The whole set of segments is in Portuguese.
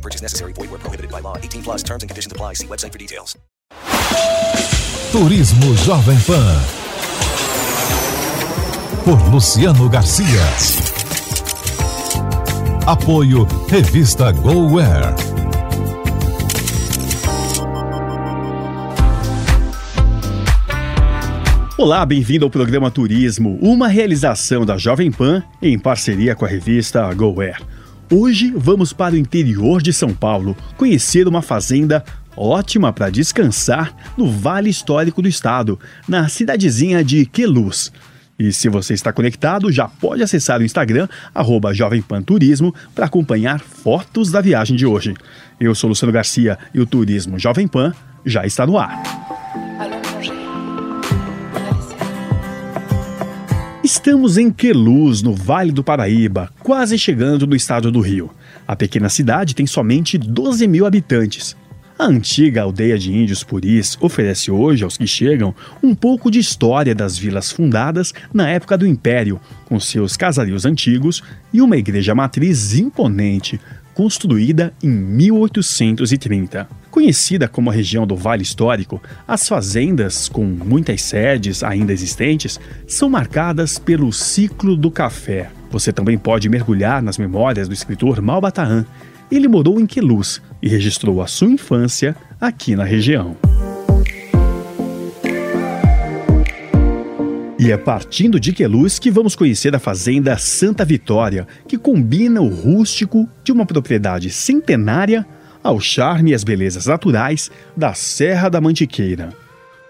No purchase necessary. Void where prohibited by law. 18 plus terms and conditions apply. See website for details. Turismo Jovem Pan. Por Luciano Garcia. Apoio Revista GoWare. Olá, bem-vindo ao programa Turismo, uma realização da Jovem Pan em parceria com a revista GoWare. Hoje vamos para o interior de São Paulo conhecer uma fazenda ótima para descansar no Vale Histórico do Estado, na cidadezinha de Queluz. E se você está conectado, já pode acessar o Instagram, arroba Turismo, para acompanhar fotos da viagem de hoje. Eu sou Luciano Garcia e o Turismo Jovem Pan já está no ar. Estamos em Queluz, no Vale do Paraíba, quase chegando no estado do Rio. A pequena cidade tem somente 12 mil habitantes. A antiga aldeia de índios puris oferece hoje aos que chegam um pouco de história das vilas fundadas na época do Império, com seus casarios antigos e uma igreja matriz imponente, construída em 1830. Conhecida como a região do Vale Histórico, as fazendas, com muitas sedes ainda existentes, são marcadas pelo ciclo do café. Você também pode mergulhar nas memórias do escritor Malbataan. Ele morou em Queluz e registrou a sua infância aqui na região. E é partindo de Queluz que vamos conhecer a fazenda Santa Vitória, que combina o rústico de uma propriedade centenária ao charme e as belezas naturais da Serra da Mantiqueira.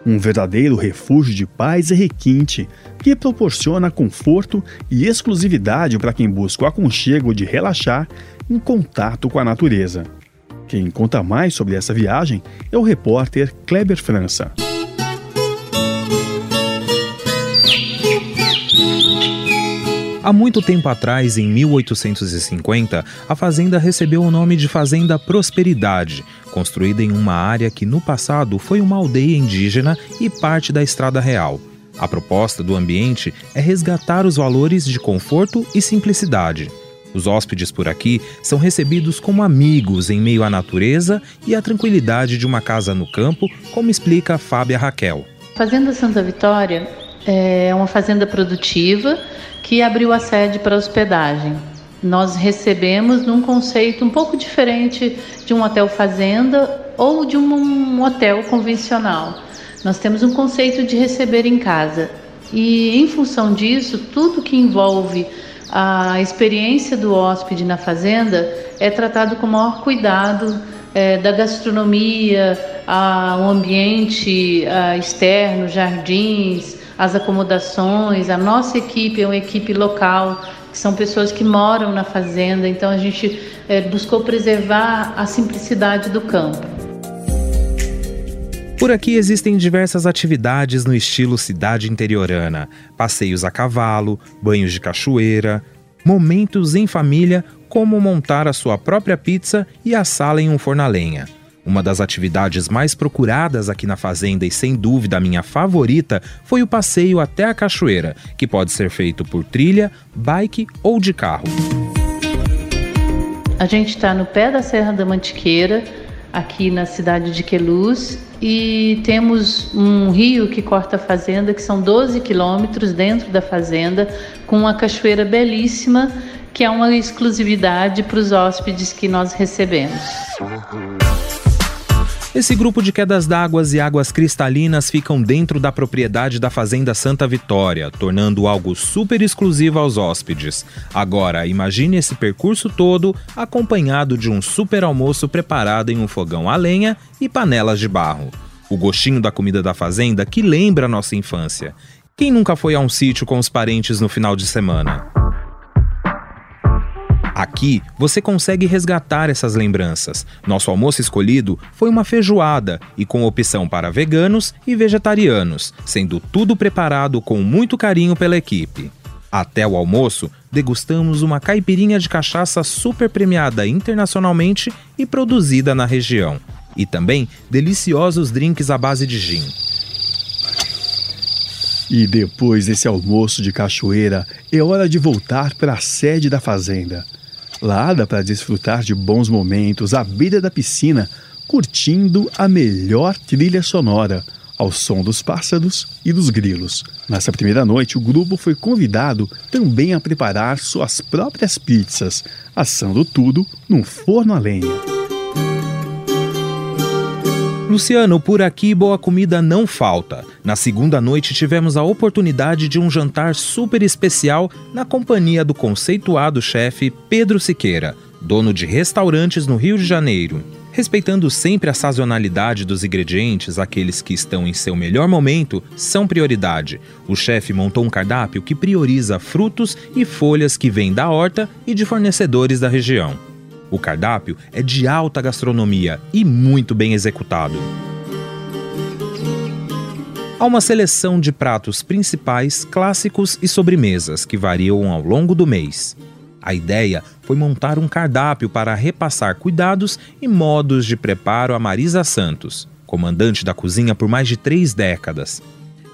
Um verdadeiro refúgio de paz e requinte que proporciona conforto e exclusividade para quem busca o aconchego de relaxar em contato com a natureza. Quem conta mais sobre essa viagem é o repórter Kleber França. Há muito tempo atrás, em 1850, a fazenda recebeu o nome de Fazenda Prosperidade, construída em uma área que no passado foi uma aldeia indígena e parte da Estrada Real. A proposta do ambiente é resgatar os valores de conforto e simplicidade. Os hóspedes por aqui são recebidos como amigos em meio à natureza e à tranquilidade de uma casa no campo, como explica Fábia Raquel. Fazenda Santa Vitória é uma fazenda produtiva que abriu a sede para hospedagem. Nós recebemos num conceito um pouco diferente de um hotel fazenda ou de um hotel convencional. Nós temos um conceito de receber em casa. E em função disso, tudo que envolve a experiência do hóspede na fazenda é tratado com o maior cuidado é, da gastronomia, a, o ambiente a, externo, jardins, as acomodações. A nossa equipe é uma equipe local, que são pessoas que moram na fazenda, então a gente é, buscou preservar a simplicidade do campo. Por aqui existem diversas atividades no estilo cidade interiorana: passeios a cavalo, banhos de cachoeira, momentos em família, como montar a sua própria pizza e assá-la em um forno a lenha. Uma das atividades mais procuradas aqui na fazenda e sem dúvida a minha favorita foi o passeio até a cachoeira, que pode ser feito por trilha, bike ou de carro. A gente está no pé da Serra da Mantiqueira, aqui na cidade de Queluz, e temos um rio que corta a fazenda, que são 12 quilômetros dentro da fazenda, com uma cachoeira belíssima, que é uma exclusividade para os hóspedes que nós recebemos. Esse grupo de quedas d'água e águas cristalinas ficam dentro da propriedade da Fazenda Santa Vitória, tornando algo super exclusivo aos hóspedes. Agora, imagine esse percurso todo acompanhado de um super almoço preparado em um fogão a lenha e panelas de barro. O gostinho da comida da fazenda que lembra a nossa infância. Quem nunca foi a um sítio com os parentes no final de semana? Aqui você consegue resgatar essas lembranças. Nosso almoço escolhido foi uma feijoada e com opção para veganos e vegetarianos, sendo tudo preparado com muito carinho pela equipe. Até o almoço, degustamos uma caipirinha de cachaça super premiada internacionalmente e produzida na região. E também deliciosos drinks à base de gin. E depois desse almoço de cachoeira, é hora de voltar para a sede da fazenda. Lá dá para desfrutar de bons momentos à beira da piscina, curtindo a melhor trilha sonora, ao som dos pássaros e dos grilos. Nessa primeira noite, o grupo foi convidado também a preparar suas próprias pizzas, assando tudo num forno a lenha. Luciano, por aqui boa comida não falta. Na segunda noite tivemos a oportunidade de um jantar super especial na companhia do conceituado chefe Pedro Siqueira, dono de restaurantes no Rio de Janeiro. Respeitando sempre a sazonalidade dos ingredientes, aqueles que estão em seu melhor momento são prioridade. O chefe montou um cardápio que prioriza frutos e folhas que vêm da horta e de fornecedores da região. O cardápio é de alta gastronomia e muito bem executado. Há uma seleção de pratos principais, clássicos e sobremesas que variam ao longo do mês. A ideia foi montar um cardápio para repassar cuidados e modos de preparo a Marisa Santos, comandante da cozinha por mais de três décadas.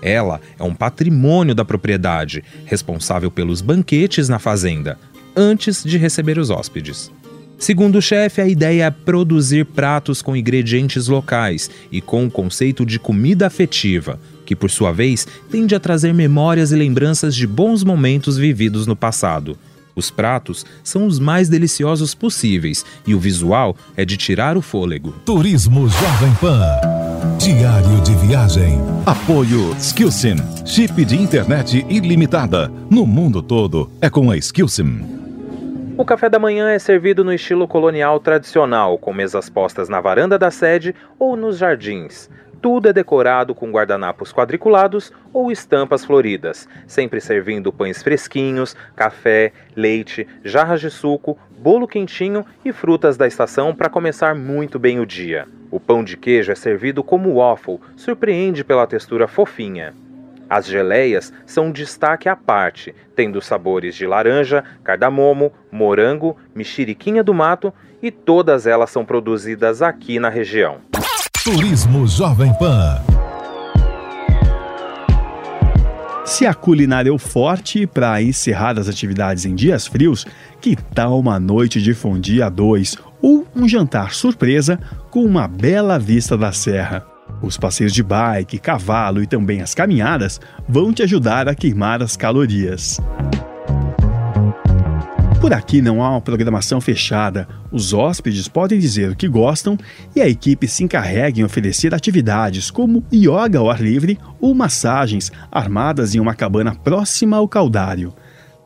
Ela é um patrimônio da propriedade, responsável pelos banquetes na fazenda, antes de receber os hóspedes. Segundo o chefe, a ideia é produzir pratos com ingredientes locais e com o conceito de comida afetiva, que por sua vez tende a trazer memórias e lembranças de bons momentos vividos no passado. Os pratos são os mais deliciosos possíveis e o visual é de tirar o fôlego. Turismo Jovem Pan. Diário de viagem. Apoio Skillsim. Chip de internet ilimitada. No mundo todo é com a Skillsim. O café da manhã é servido no estilo colonial tradicional, com mesas postas na varanda da sede ou nos jardins. Tudo é decorado com guardanapos quadriculados ou estampas floridas, sempre servindo pães fresquinhos, café, leite, jarras de suco, bolo quentinho e frutas da estação para começar muito bem o dia. O pão de queijo é servido como waffle, surpreende pela textura fofinha. As geleias são um destaque à parte, tendo sabores de laranja, cardamomo, morango, mexeriquinha do mato e todas elas são produzidas aqui na região. Turismo Jovem Pan. Se a culinária é o forte para encerrar as atividades em dias frios, que tal uma noite de fondue a dois ou um jantar surpresa com uma bela vista da serra? Os passeios de bike, cavalo e também as caminhadas vão te ajudar a queimar as calorias. Por aqui não há uma programação fechada. Os hóspedes podem dizer o que gostam e a equipe se encarrega em oferecer atividades como yoga ao ar livre ou massagens armadas em uma cabana próxima ao caudário.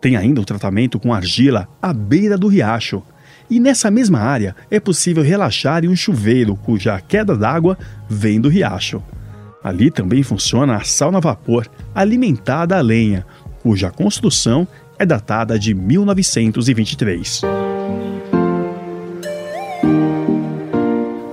Tem ainda o tratamento com argila à beira do riacho. E nessa mesma área é possível relaxar em um chuveiro cuja queda d'água vem do riacho. Ali também funciona a sauna a vapor, alimentada a lenha, cuja construção é datada de 1923.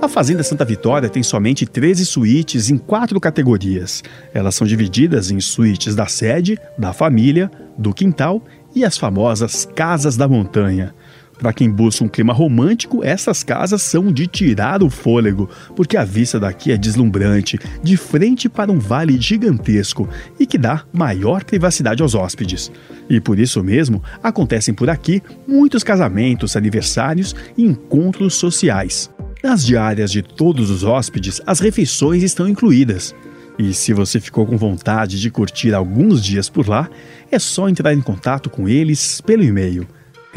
A Fazenda Santa Vitória tem somente 13 suítes em quatro categorias. Elas são divididas em suítes da sede, da família, do quintal e as famosas Casas da Montanha. Para quem busca um clima romântico, essas casas são de tirar o fôlego, porque a vista daqui é deslumbrante, de frente para um vale gigantesco e que dá maior privacidade aos hóspedes. E por isso mesmo, acontecem por aqui muitos casamentos, aniversários e encontros sociais. Nas diárias de todos os hóspedes, as refeições estão incluídas. E se você ficou com vontade de curtir alguns dias por lá, é só entrar em contato com eles pelo e-mail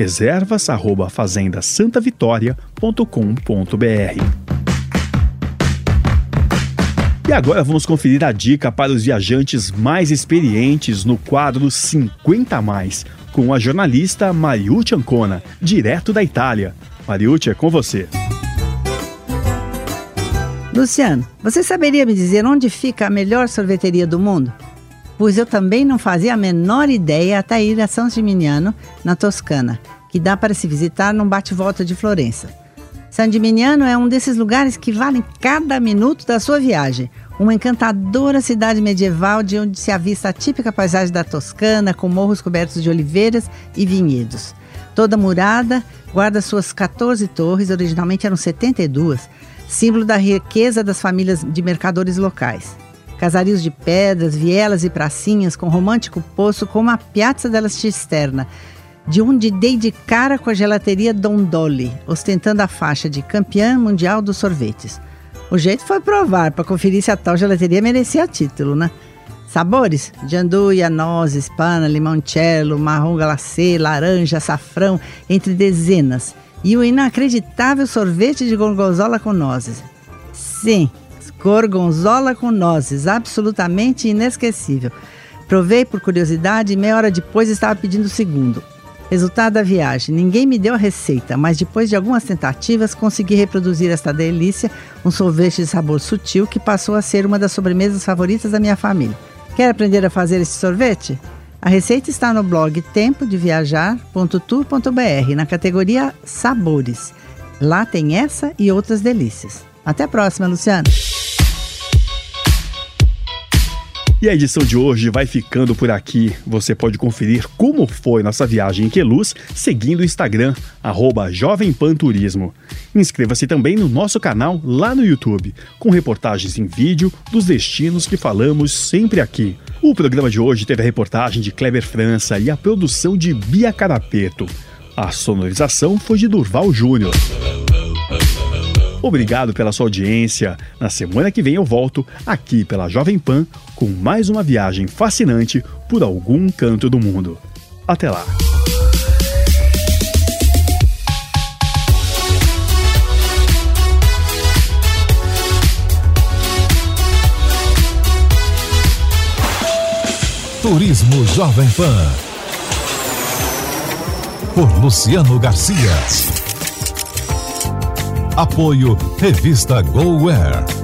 reservas@fazendasantavitoria.com.br. E agora vamos conferir a dica para os viajantes mais experientes no quadro 50 mais, com a jornalista Mariucci Ancona, direto da Itália. Mariucci, é com você. Luciano, você saberia me dizer onde fica a melhor sorveteria do mundo? Pois eu também não fazia a menor ideia até ir a São Gimignano, na Toscana, que dá para se visitar num bate-volta de Florença. San Gimignano é um desses lugares que valem cada minuto da sua viagem. Uma encantadora cidade medieval de onde se avista a típica paisagem da Toscana, com morros cobertos de oliveiras e vinhedos. Toda murada, guarda suas 14 torres, originalmente eram 72, símbolo da riqueza das famílias de mercadores locais. Casarios de pedras, vielas e pracinhas com romântico poço como a Piazza della Cisterna, de onde dei de cara com a gelateria Dondoli, ostentando a faixa de campeã mundial dos sorvetes. O jeito foi provar para conferir se a tal gelateria merecia título, né? Sabores: de nozes, pana, limoncello, marrom glacê, laranja, açafrão, entre dezenas. E o inacreditável sorvete de gorgonzola com nozes. Sim, gorgonzola com nozes, absolutamente inesquecível. Provei por curiosidade e meia hora depois estava pedindo o segundo. Resultado da viagem: ninguém me deu a receita, mas depois de algumas tentativas consegui reproduzir esta delícia, um sorvete de sabor sutil que passou a ser uma das sobremesas favoritas da minha família. Quer aprender a fazer esse sorvete? A receita está no blog tempodeviajar.tour.br na categoria Sabores. Lá tem essa e outras delícias. Até a próxima, Luciana. E a edição de hoje vai ficando por aqui. Você pode conferir como foi nossa viagem em Queluz seguindo o Instagram, arroba Jovem Pan Turismo. Inscreva-se também no nosso canal lá no YouTube, com reportagens em vídeo dos destinos que falamos sempre aqui. O programa de hoje teve a reportagem de Kleber França e a produção de Bia Carapeto. A sonorização foi de Durval Júnior. Obrigado pela sua audiência. Na semana que vem eu volto aqui pela Jovem Pan com mais uma viagem fascinante por algum canto do mundo. Até lá. Turismo Jovem Pan. Por Luciano Garcia. Apoio Revista GoWare.